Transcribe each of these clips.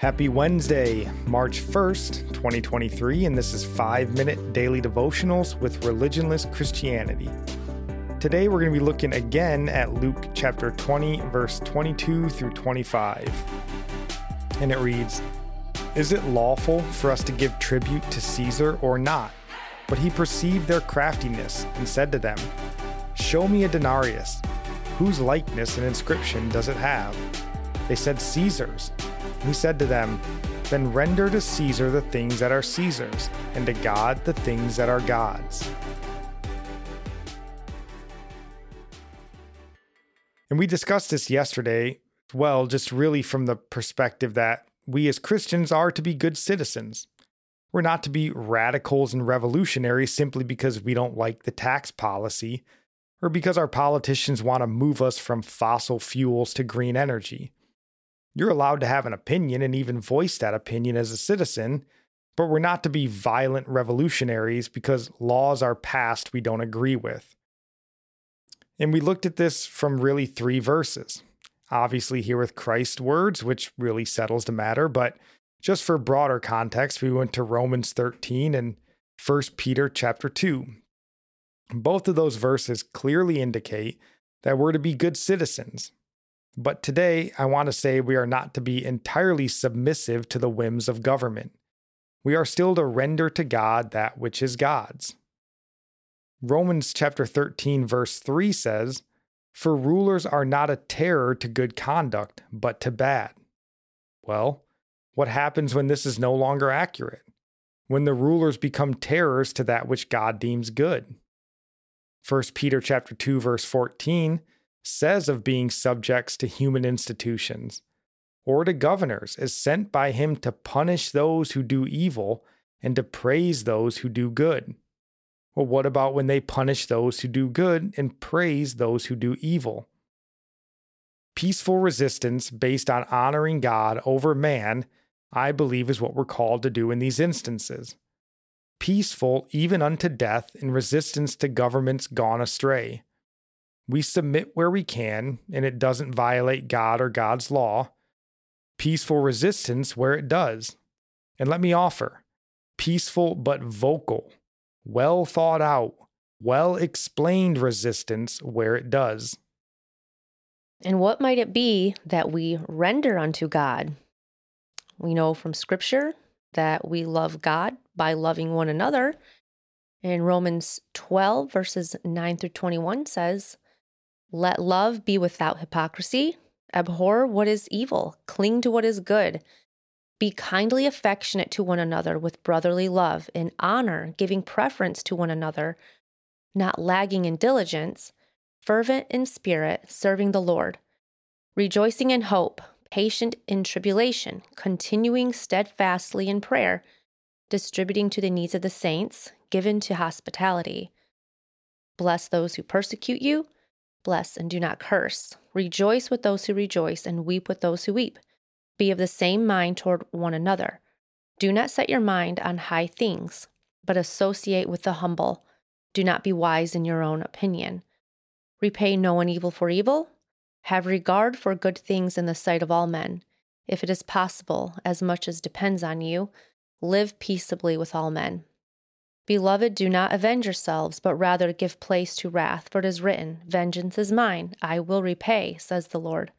Happy Wednesday, March 1st, 2023, and this is 5 Minute Daily Devotionals with Religionless Christianity. Today we're going to be looking again at Luke chapter 20, verse 22 through 25. And it reads Is it lawful for us to give tribute to Caesar or not? But he perceived their craftiness and said to them, Show me a denarius. Whose likeness and inscription does it have? They said, Caesar's. He said to them, Then render to Caesar the things that are Caesar's, and to God the things that are God's. And we discussed this yesterday, well, just really from the perspective that we as Christians are to be good citizens. We're not to be radicals and revolutionaries simply because we don't like the tax policy or because our politicians want to move us from fossil fuels to green energy. You're allowed to have an opinion and even voice that opinion as a citizen, but we're not to be violent revolutionaries because laws are passed we don't agree with. And we looked at this from really three verses. Obviously, here with Christ's words, which really settles the matter, but just for broader context, we went to Romans 13 and 1 Peter chapter 2. Both of those verses clearly indicate that we're to be good citizens, but today, I want to say we are not to be entirely submissive to the whims of government. We are still to render to God that which is God's. Romans chapter 13 verse 3 says, "For rulers are not a terror to good conduct, but to bad." Well, what happens when this is no longer accurate? When the rulers become terrors to that which God deems good. 1 Peter chapter 2 verse 14 says of being subjects to human institutions or to governors is sent by him to punish those who do evil and to praise those who do good. Well, what about when they punish those who do good and praise those who do evil? Peaceful resistance based on honoring God over man, I believe, is what we're called to do in these instances. Peaceful even unto death in resistance to governments gone astray. We submit where we can, and it doesn't violate God or God's law. Peaceful resistance where it does. And let me offer peaceful but vocal, well thought out, well explained resistance where it does. And what might it be that we render unto God? We know from Scripture that we love God by loving one another. In Romans 12, verses 9 through 21 says, let love be without hypocrisy. Abhor what is evil. Cling to what is good. Be kindly affectionate to one another with brotherly love, in honor, giving preference to one another, not lagging in diligence, fervent in spirit, serving the Lord, rejoicing in hope, patient in tribulation, continuing steadfastly in prayer, distributing to the needs of the saints, given to hospitality. Bless those who persecute you Bless and do not curse. Rejoice with those who rejoice, and weep with those who weep. Be of the same mind toward one another. Do not set your mind on high things, but associate with the humble. Do not be wise in your own opinion. Repay no one evil for evil. Have regard for good things in the sight of all men. If it is possible, as much as depends on you, live peaceably with all men. Beloved, do not avenge yourselves, but rather give place to wrath, for it is written, Vengeance is mine, I will repay, says the Lord.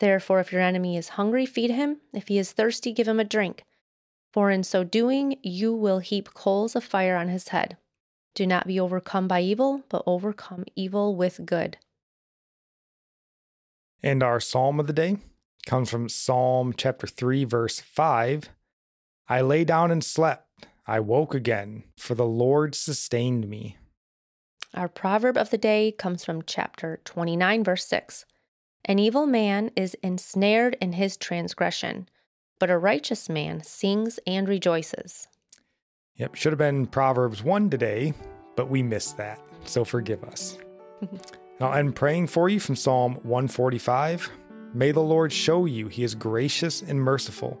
Therefore, if your enemy is hungry, feed him. If he is thirsty, give him a drink. For in so doing, you will heap coals of fire on his head. Do not be overcome by evil, but overcome evil with good. And our psalm of the day comes from Psalm chapter 3, verse 5. I lay down and slept I woke again, for the Lord sustained me. Our proverb of the day comes from chapter 29, verse 6. An evil man is ensnared in his transgression, but a righteous man sings and rejoices. Yep, should have been Proverbs 1 today, but we missed that, so forgive us. now, I'm praying for you from Psalm 145. May the Lord show you he is gracious and merciful